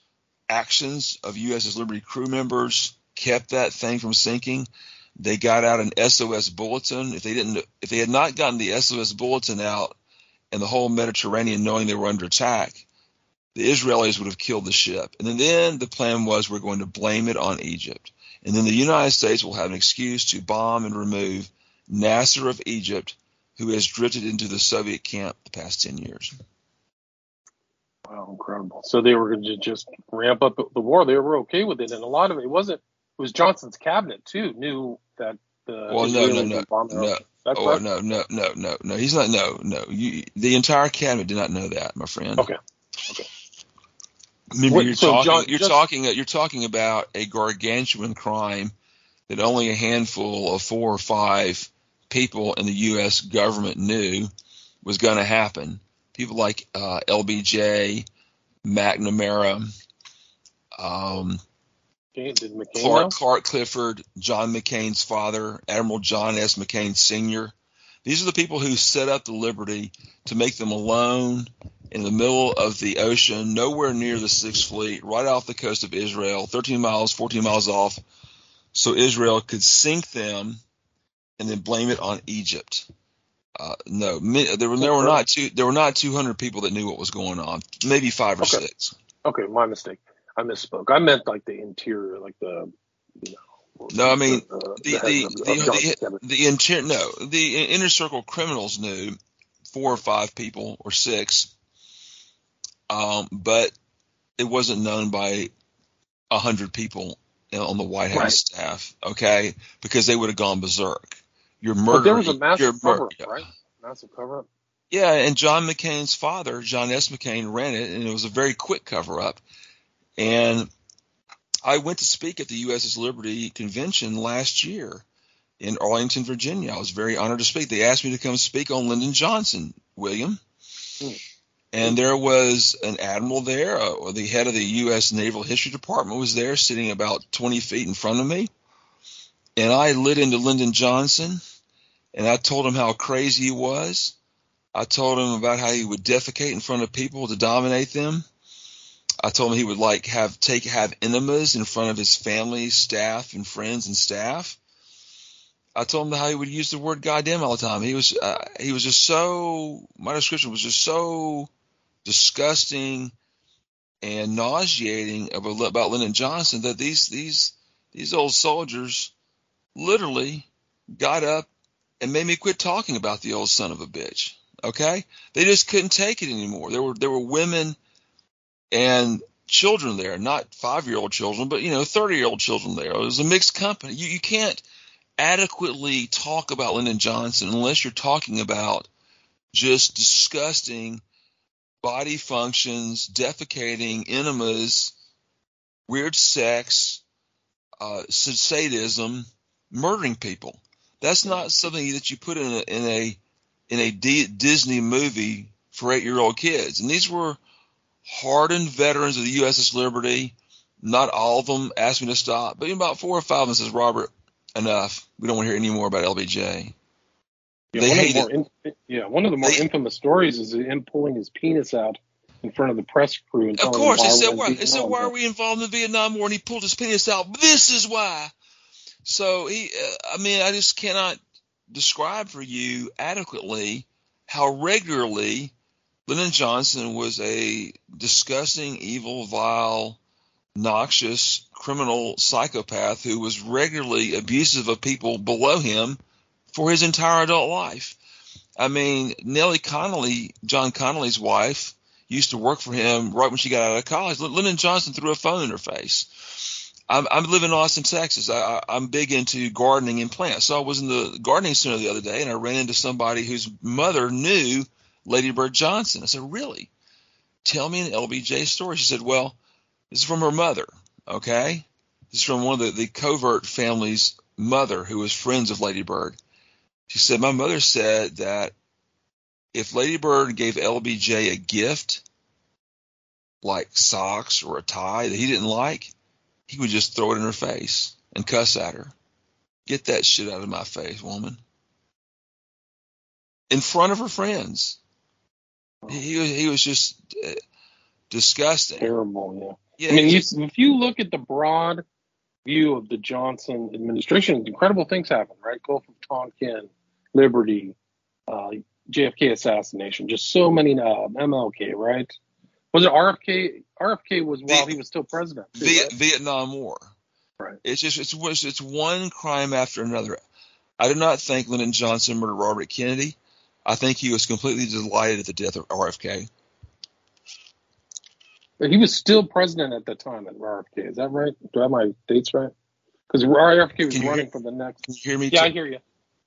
actions of USS Liberty crew members kept that thing from sinking. They got out an SOS bulletin. If they didn't, if they had not gotten the SOS bulletin out and the whole Mediterranean knowing they were under attack, the Israelis would have killed the ship. And then the plan was we're going to blame it on Egypt. And then the United States will have an excuse to bomb and remove Nasser of Egypt, who has drifted into the Soviet camp the past 10 years. Wow, incredible. So they were going to just ramp up the war. They were okay with it. And a lot of it wasn't, was Johnson's cabinet too, knew that the well, no, no, no, no. Oh, no, no, no, no, no. He's not. No, no. You, the entire cabinet did not know that, my friend. Okay. Okay. Remember, you're so talking. John, you're just, talking. You're talking about a gargantuan crime that only a handful of four or five people in the U.S. government knew was going to happen. People like uh, LBJ, McNamara, um, Clark. Clark Clifford, John McCain's father, Admiral John S. McCain Sr. These are the people who set up the Liberty to make them alone in the middle of the ocean, nowhere near the Sixth Fleet, right off the coast of Israel, 13 miles, 14 miles off, so Israel could sink them and then blame it on Egypt. Uh, no, there were there were not two there were not 200 people that knew what was going on, maybe five or okay. six. Okay, my mistake. I misspoke. I meant like the interior, like the you know. No, I mean the the the, the, the, interior. No, the inner circle criminals knew four or five people or six, um, but it wasn't known by a hundred people on the White House Right. staff, okay, because they would have gone berserk. You're But murdering. there was a massive cover up, right? Massive cover up. Yeah, and John McCain's father, John S. McCain, ran it, and it was a very quick cover up. And I went to speak at the USS Liberty convention last year in Arlington, Virginia. I was very honored to speak. They asked me to come speak on Lyndon Johnson, William. Hmm. And there was an admiral there, uh, or the head of the U.S. Naval History Department was there, sitting about 20 feet in front of me. And I lit into Lyndon Johnson, and I told him how crazy he was. I told him about how he would defecate in front of people to dominate them. I told him he would like have take have enemas in front of his family, staff, and friends and staff. I told him how he would use the word "goddamn" all the time. He was uh, he was just so my description was just so disgusting and nauseating about, about Lyndon Johnson that these these these old soldiers literally got up and made me quit talking about the old son of a bitch. Okay, they just couldn't take it anymore. There were there were women and children there, not five year old children, but you know thirty year old children there. It was a mixed company. You you can't adequately talk about Lyndon Johnson unless you're talking about just disgusting body functions, defecating, enemas, weird sex, uh, sadism, murdering people. That's not something that you put in a in a in a D- Disney movie for eight year old kids. And these were hardened veterans of the USS Liberty. Not all of them asked me to stop, but about four or five of them says, Robert, enough. We don't want to hear any more about LBJ. Yeah, They one of hate the more in, yeah, one of the more They- infamous stories is him pulling his penis out in front of the press crew and Of course, they said, why, they said, why are we involved in the Vietnam War? And he pulled his penis out. This is why. So he, uh, I mean, I just cannot describe for you adequately how regularly Lyndon Johnson was a disgusting, evil, vile, noxious, criminal psychopath who was regularly abusive of people below him for his entire adult life. I mean, Nellie Connolly, John Connolly's wife, used to work for him right when she got out of college. Lyndon Johnson threw a phone in her face. I'm, I'm living in Austin, Texas. I, I, I'm big into gardening and plants. So I was in the gardening center the other day, and I ran into somebody whose mother knew Lady Bird Johnson. I said, "Really? Tell me an LBJ story." She said, "Well, this is from her mother. Okay, this is from one of the, the covert family's mother, who was friends of Lady Bird." She said, "My mother said that if Lady Bird gave LBJ a gift, like socks or a tie that he didn't like, he would just throw it in her face and cuss at her. Get that shit out of my face, woman. In front of her friends. He, was- he was just uh, disgusting. Terrible, yeah. Yeah, I mean, you, if you look at the broad view of the Johnson administration, incredible things happened, right? Gulf of Tonkin, Liberty, uh, JFK assassination, just so many, uh, MLK, right? Was it RFK? RFK was while The- he was still president. too, right? Vietnam War. Right. It's just it's it's it's one crime after another. I do not think Lyndon Johnson murdered Robert Kennedy. I think he was completely delighted at the death of RFK. But he was still president at the time at RFK. Is that right? Do I have my dates right? Because RFK was running hear- for the next. Can you hear me? Yeah, I hear you.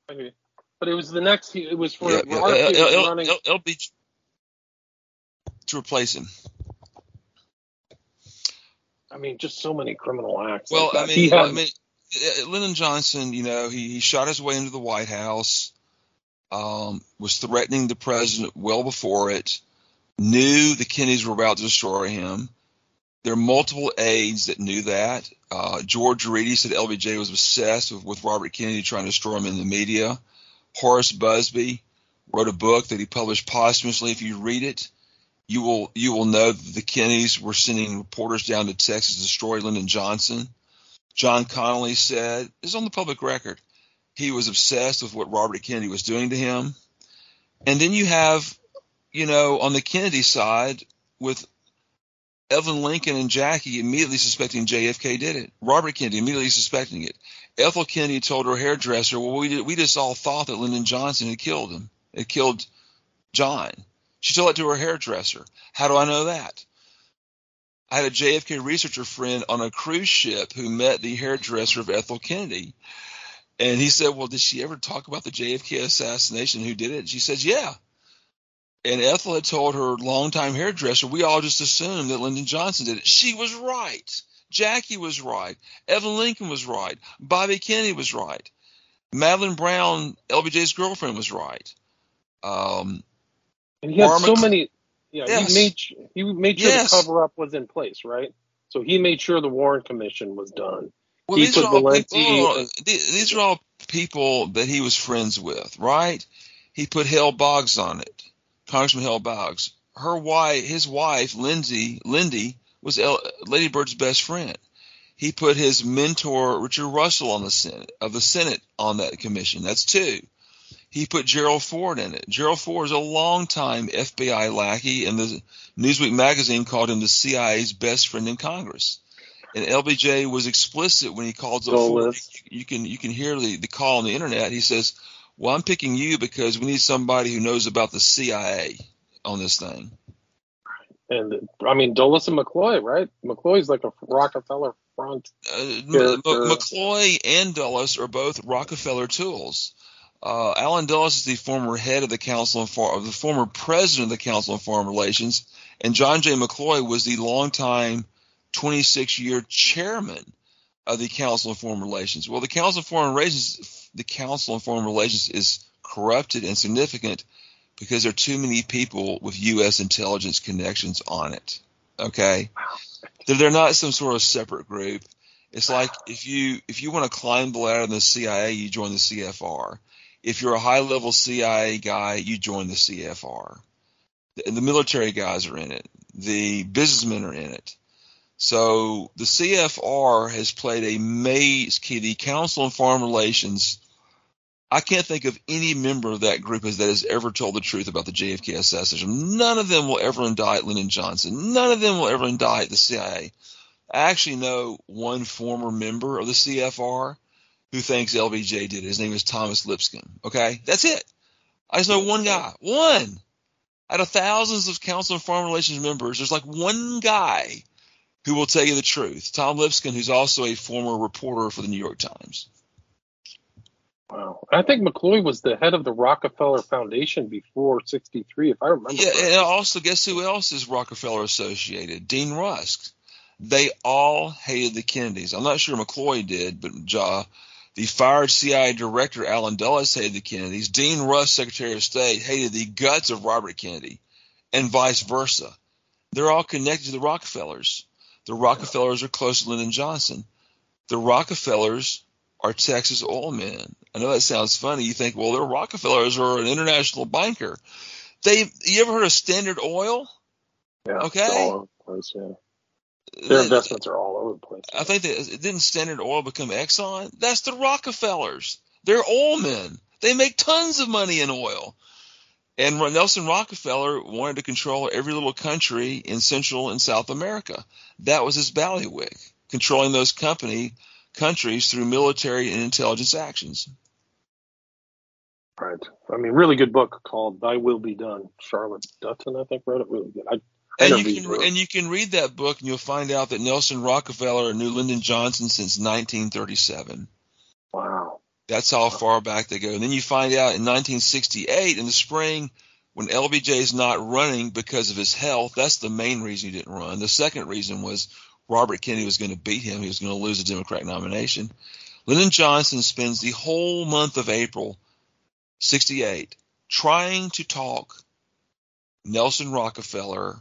I hear you. But it was the next. It was for Yeah, RFK yeah, was L- L- running. L- LB to replace him. I mean, just so many criminal acts. Well, like I that. He mean, had- I mean, uh, Lyndon Johnson, you know, he, he shot his way into the White House, um, was threatening the president well before it, knew the Kennedys were about to destroy him. There are multiple aides that knew that. Uh, George Reedy said LBJ was obsessed with, with Robert Kennedy trying to destroy him in the media. Horace Busby wrote a book that he published posthumously. If you read it, you will you will know that the Kennedys were sending reporters down to Texas to destroy Lyndon Johnson. John Connolly said, is on the public record, he was obsessed with what Robert Kennedy was doing to him. And then you have, you know, on the Kennedy side with Evelyn Lincoln and Jackie immediately suspecting JFK did it. Robert Kennedy immediately suspecting it. Ethel Kennedy told her hairdresser, "Well, we did, we just all thought that Lyndon Johnson had killed him. Had killed John." She told it to her hairdresser. How do I know that? I had a JFK researcher friend on a cruise ship who met the hairdresser of Ethel Kennedy. And he said, Well, did she ever talk about the JFK assassination? Who did it? She says, Yeah. And Ethel had told her longtime hairdresser, We all just assumed that Lyndon Johnson did it. She was right. Jackie was right. Evelyn Lincoln was right. Bobby Kennedy was right. Madeleine Brown, LBJ's girlfriend, was right. Um, and he had so many yeah, yes. he made he made sure yes. the cover up was in place, right? So he made sure the Warren Commission was done. Well, he these put are all people, and- uh, these are all people that he was friends with, right? He put Hale Boggs on it, Congressman Hale Boggs. Her wife, his wife, Lindsay, Lindy, was El, Lady Bird's best friend. He put his mentor Richard Russell on the Senate of the Senate on that commission. That's two. He put Gerald Ford in it. Gerald Ford is a longtime FBI lackey, and the Newsweek magazine called him the CIA's best friend in Congress. And LBJ was explicit when he called up. You can you can hear the, the call on the internet. He says, "Well, I'm picking you because we need somebody who knows about the CIA on this thing." and I mean Dulles and McCloy, right? McCloy's like a Rockefeller front. Uh, M- McCloy and Dulles are both Rockefeller tools. Uh, Allen Dulles is the former head of the Council on Foreign, the former president of the Council on Foreign Relations, and John J. McCloy was the longtime 26-year chairman of the Council on Foreign Relations. Well, the Council on Foreign Relations, the Council Foreign Relations is corrupted and significant because there are too many people with U.S. intelligence connections on it. Okay, they're, they're not some sort of separate group. It's like if you if you want to climb the ladder in the CIA, you join the CFR. If you're a high level CIA guy, you join the CFR. The, the military guys are in it. The businessmen are in it. So the CFR has played a major key. The Council on Foreign Relations. I can't think of any member of that group that has ever told the truth about the JFK assassination. None of them will ever indict Lyndon Johnson. None of them will ever indict the CIA. I actually know one former member of the CFR who thinks LBJ did it. His name is Thomas Lipscomb. Okay, that's it. I just know one guy. One. Out of thousands of Council on Foreign Relations members, there's like one guy who will tell you the truth. Tom Lipscomb, who's also a former reporter for the New York Times. Wow, I think McCloy was the head of the Rockefeller Foundation before '63, if I remember. Yeah, correctly. and also guess who else is Rockefeller associated? Dean Rusk. They all hated the Kennedys. I'm not sure McCloy did, but uh, the fired CIA director Allen Dulles hated the Kennedys. Dean Rusk, Secretary of State, hated the guts of Robert Kennedy, and vice versa. They're all connected to the Rockefellers. The Rockefellers are close to Lyndon Johnson. The Rockefellers are Texas oil men. I know that sounds funny. You think, well, they're Rockefellers or an international banker. They, you ever heard of Standard Oil? yeah, okay. the place. Yeah, their They- investments are all over the place. I think that didn't Standard Oil become Exxon? That's the Rockefellers. They're oil men. They make tons of money in oil. And Nelson Rockefeller wanted to control every little country in Central and South America. That was his ballywick, controlling those company countries through military and intelligence actions. Right. I mean, really good book called "Thy Will Be Done." Charlotte Dutton, I think, wrote it. Really good. I, I And you can and you can read that book and you'll find out that Nelson Rockefeller knew Lyndon Johnson since 1937. wow. That's how far back they go. And then you find out in 1968 in the spring when LBJ is not running because of his health. That's the main reason he didn't run. The second reason was Robert Kennedy was going to beat him. He was going to lose the Democratic nomination. Lyndon Johnson spends the whole month of April 68 trying to talk Nelson Rockefeller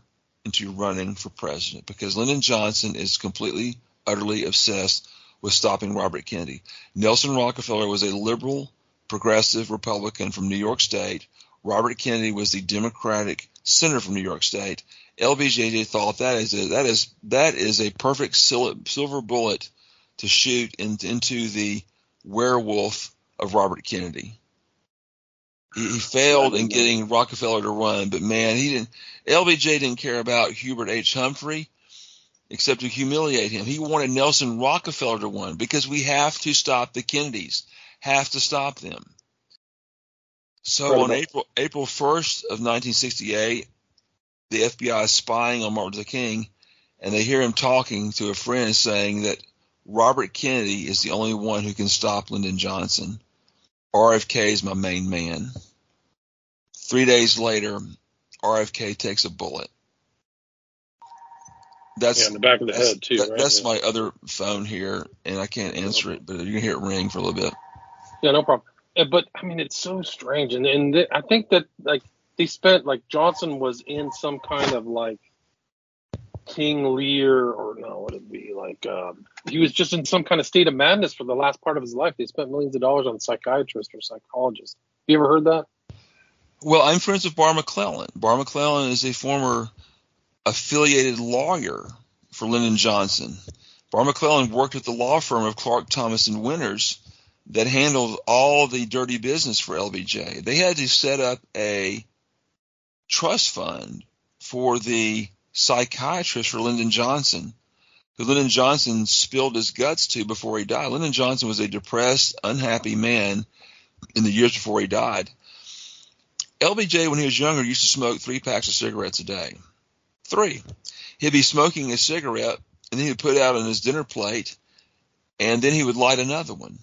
into running for president because Lyndon Johnson is completely, utterly obsessed with stopping Robert Kennedy. Nelson Rockefeller was a liberal, progressive Republican from New York State. Robert Kennedy was the Democratic senator from New York State. LBJ thought that is a, that is that is a perfect silver bullet to shoot in, into the werewolf of Robert Kennedy. He, he failed in getting Rockefeller to run, but man, he didn't. LBJ didn't care about Hubert H. Humphrey except to humiliate him. He wanted Nelson Rockefeller to win because we have to stop the Kennedys, have to stop them. So on April April 1st of 1968, the FBI is spying on Martin Luther King, and they hear him talking to a friend saying that Robert Kennedy is the only one who can stop Lyndon Johnson. RFK is my main man. Three days later, RFK takes a bullet. That's yeah, in the back of the head too. That, right? That's yeah. my other phone here, and I can't answer it, but you can hear it ring for a little bit. Yeah, no problem. Uh, But I mean, it's so strange, and and th- I think that like they spent like Johnson was in some kind of like King Lear or no, what it would be like? Um, he was just in some kind of state of madness for the last part of his life. They spent millions of dollars on psychiatrists psychiatrist or psychologist. You ever heard that? Well, I'm friends with Barr McClellan. Barr McClellan is a former affiliated lawyer for Lyndon Johnson. Barr McClellan worked at the law firm of Clark Thomas and Winters that handled all the dirty business for LBJ. They had to set up a trust fund for the psychiatrist for Lyndon Johnson, who Lyndon Johnson spilled his guts to before he died. Lyndon Johnson was a depressed, unhappy man in the years before he died. LBJ, when he was younger, used to smoke three packs of cigarettes a day. Three. He'd be smoking a cigarette, and then he'd put out on his dinner plate, and then he would light another one.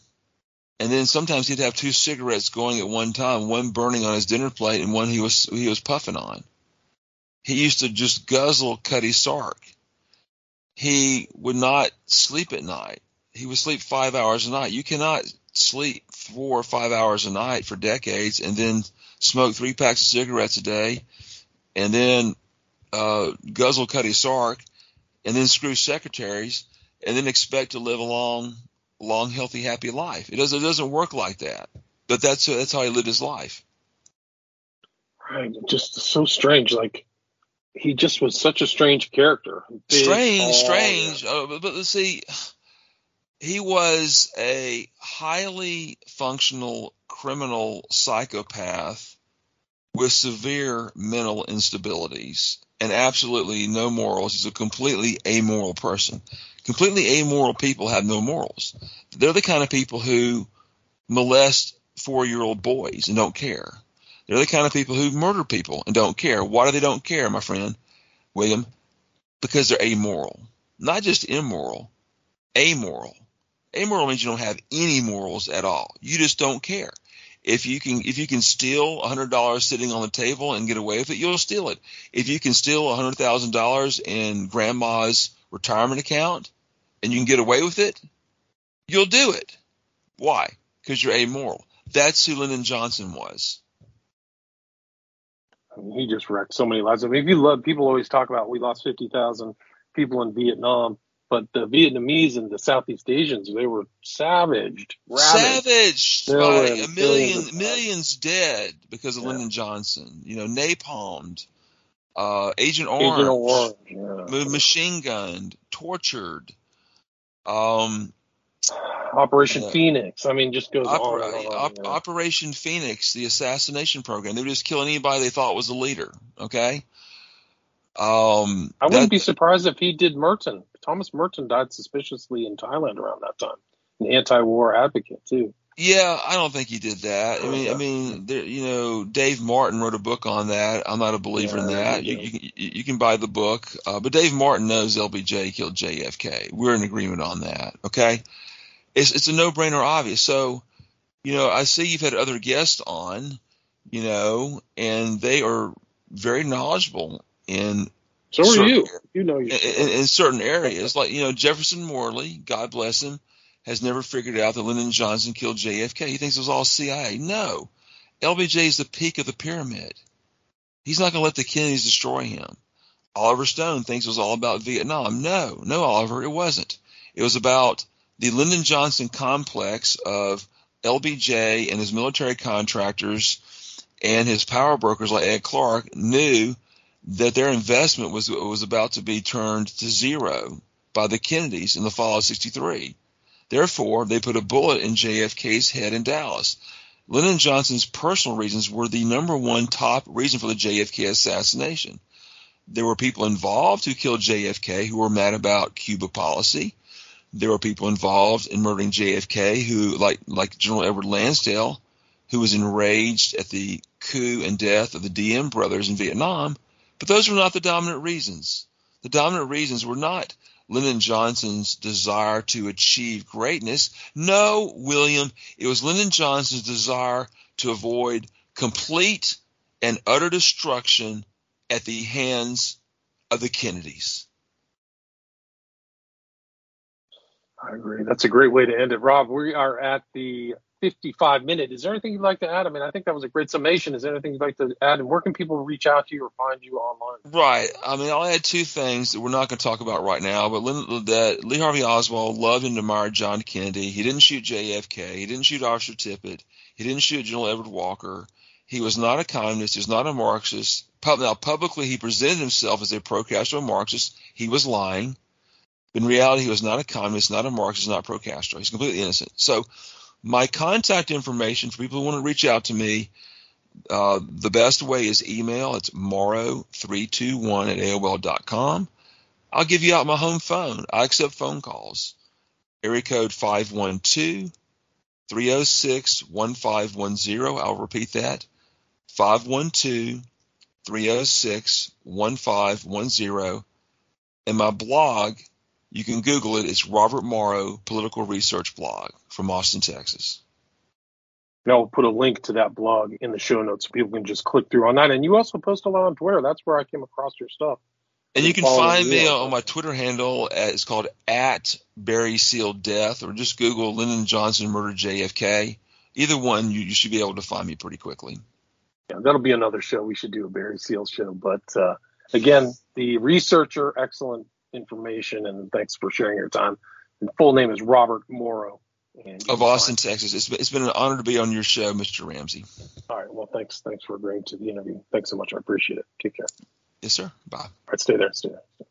And then sometimes he'd have two cigarettes going at one time, one burning on his dinner plate and one he was he was puffing on. He used to just guzzle Cutty Sark. He would not sleep at night. He would sleep five hours a night. You cannot sleep four or five hours a night for decades and then smoke three packs of cigarettes a day and then uh, guzzle Cutty Sark and then screw secretaries and then expect to live a long, long, healthy, happy life. It doesn't, it doesn't work like that. But that's that's how he lived his life. Right. Just so strange. Like he just was such a strange character. Big, strange, strange. Uh, but, but let's see, he was a highly functional criminal psychopath with severe mental instabilities and absolutely no morals. He's a completely amoral person. Completely amoral people have no morals. They're the kind of people who molest four-year-old boys and don't care. They're the kind of people who murder people and don't care. Why do they don't care, my friend William? Because they're amoral. Not just immoral, amoral. Amoral means you don't have any morals at all. You just don't care. If you can if you can steal hundred dollars sitting on the table and get away with it, you'll steal it. If you can steal a hundred thousand dollars in grandma's retirement account and you can get away with it, you'll do it. Why? Because you're amoral. That's who Lyndon Johnson was. I mean, he just wrecked so many lives. I mean, if you love, people always talk about we lost 50,000 people in Vietnam, but the Vietnamese and the Southeast Asians, they were savaged, ravaged. Savaged by Millions, a million of millions dead because of Yeah. Lyndon Johnson. You know, napalmed, uh, Agent Orange, Agent Orange. Yeah. machine gunned, tortured. Um, Operation Yeah. Phoenix. I mean, just goes on on. Op-. Operation Phoenix, the assassination program. They would just kill anybody they thought was a leader. Okay. Um, I wouldn't be surprised if he did Merton. Thomas Merton died suspiciously in Thailand around that time. An anti-war advocate too. Yeah, I don't think he did that. I mean, I mean, there, you know, Dave Martin wrote a book on that. I'm not a believer in that. You, you, can- you can buy the book, uh, but Dave Martin knows LBJ killed JFK. We're in agreement on that. Okay, it's it's a no brainer, obvious. So, you know, I see you've had other guests on, you know, and they are very knowledgeable in So are Certain- you. You know your in, in certain areas. Like you know, Jefferson Morley, God bless him, has never figured out that Lyndon Johnson killed JFK. He thinks it was all CIA. No, LBJ is the peak of the pyramid. He's not going to let the Kennedys destroy him. Oliver Stone thinks it was all about Vietnam. No, no, Oliver, it wasn't. It was about the Lyndon Johnson complex of LBJ and his military contractors and his power brokers like Ed Clark knew that their investment was was about to be turned to zero by the Kennedys in the fall of 63. Therefore, they put a bullet in JFK's head in Dallas. Lyndon Johnson's personal reasons were the number one top reason for the JFK assassination. There were people involved who killed JFK who were mad about Cuba policy. There were people involved in murdering JFK who, like like General Edward Lansdale, who was enraged at the coup and death of the Diem brothers in Vietnam. But those were not the dominant reasons. The dominant reasons were not Lyndon Johnson's desire to achieve greatness. No, William, it was Lyndon Johnson's desire to avoid complete and utter destruction at the hands of the Kennedys. I agree. That's a great way to end it. Rob, we are at the 55 minute. Is there anything you'd like to add? I mean, I think that was a great summation. Is there anything you'd like to add? And where can people reach out to you or find you online? Right. I mean, I'll add two things that we're not going to talk about right now, but that Lee Harvey Oswald loved and admired John Kennedy. He didn't shoot JFK. He didn't shoot Officer Tippit. He didn't shoot General Edwin Walker. He was not a communist. He was not a Marxist. Now, publicly, he presented himself as a pro-Castro Marxist. He was lying. In reality, he was not a communist, not a Marxist, not pro-Castro. He's completely innocent. So my contact information for people who want to reach out to me, uh, the best way is email. It's morrow321 at AOL.com. I'll give you out my home phone. I accept phone calls. Area code 512 306 1510. I'll repeat that 512 306 1510. And my blog you can Google it. It's Robert Morrow Political Research Blog from Austin, Texas. And I'll put a link to that blog in the show notes so people can just click through on that. And you also post a lot on Twitter. That's where I came across your stuff. And you can find me on my Twitter handle. At, it's called at Barry Seal Death, or just Google Lyndon Johnson murder JFK. Either one, you, you should be able to find me pretty quickly. Yeah, that'll be another show. We should do a Barry Seal show. But uh, again, the researcher, excellent information, and thanks for sharing your time. And full name is Robert Morrow. Of Austin, Texas. It's, it's been an honor to be on your show, Mr. Ramsey. All right. Well, thanks. Thanks for agreeing to the interview. Thanks so much. I appreciate it. Take care. Yes, sir. Bye. All right. Stay there. Stay there.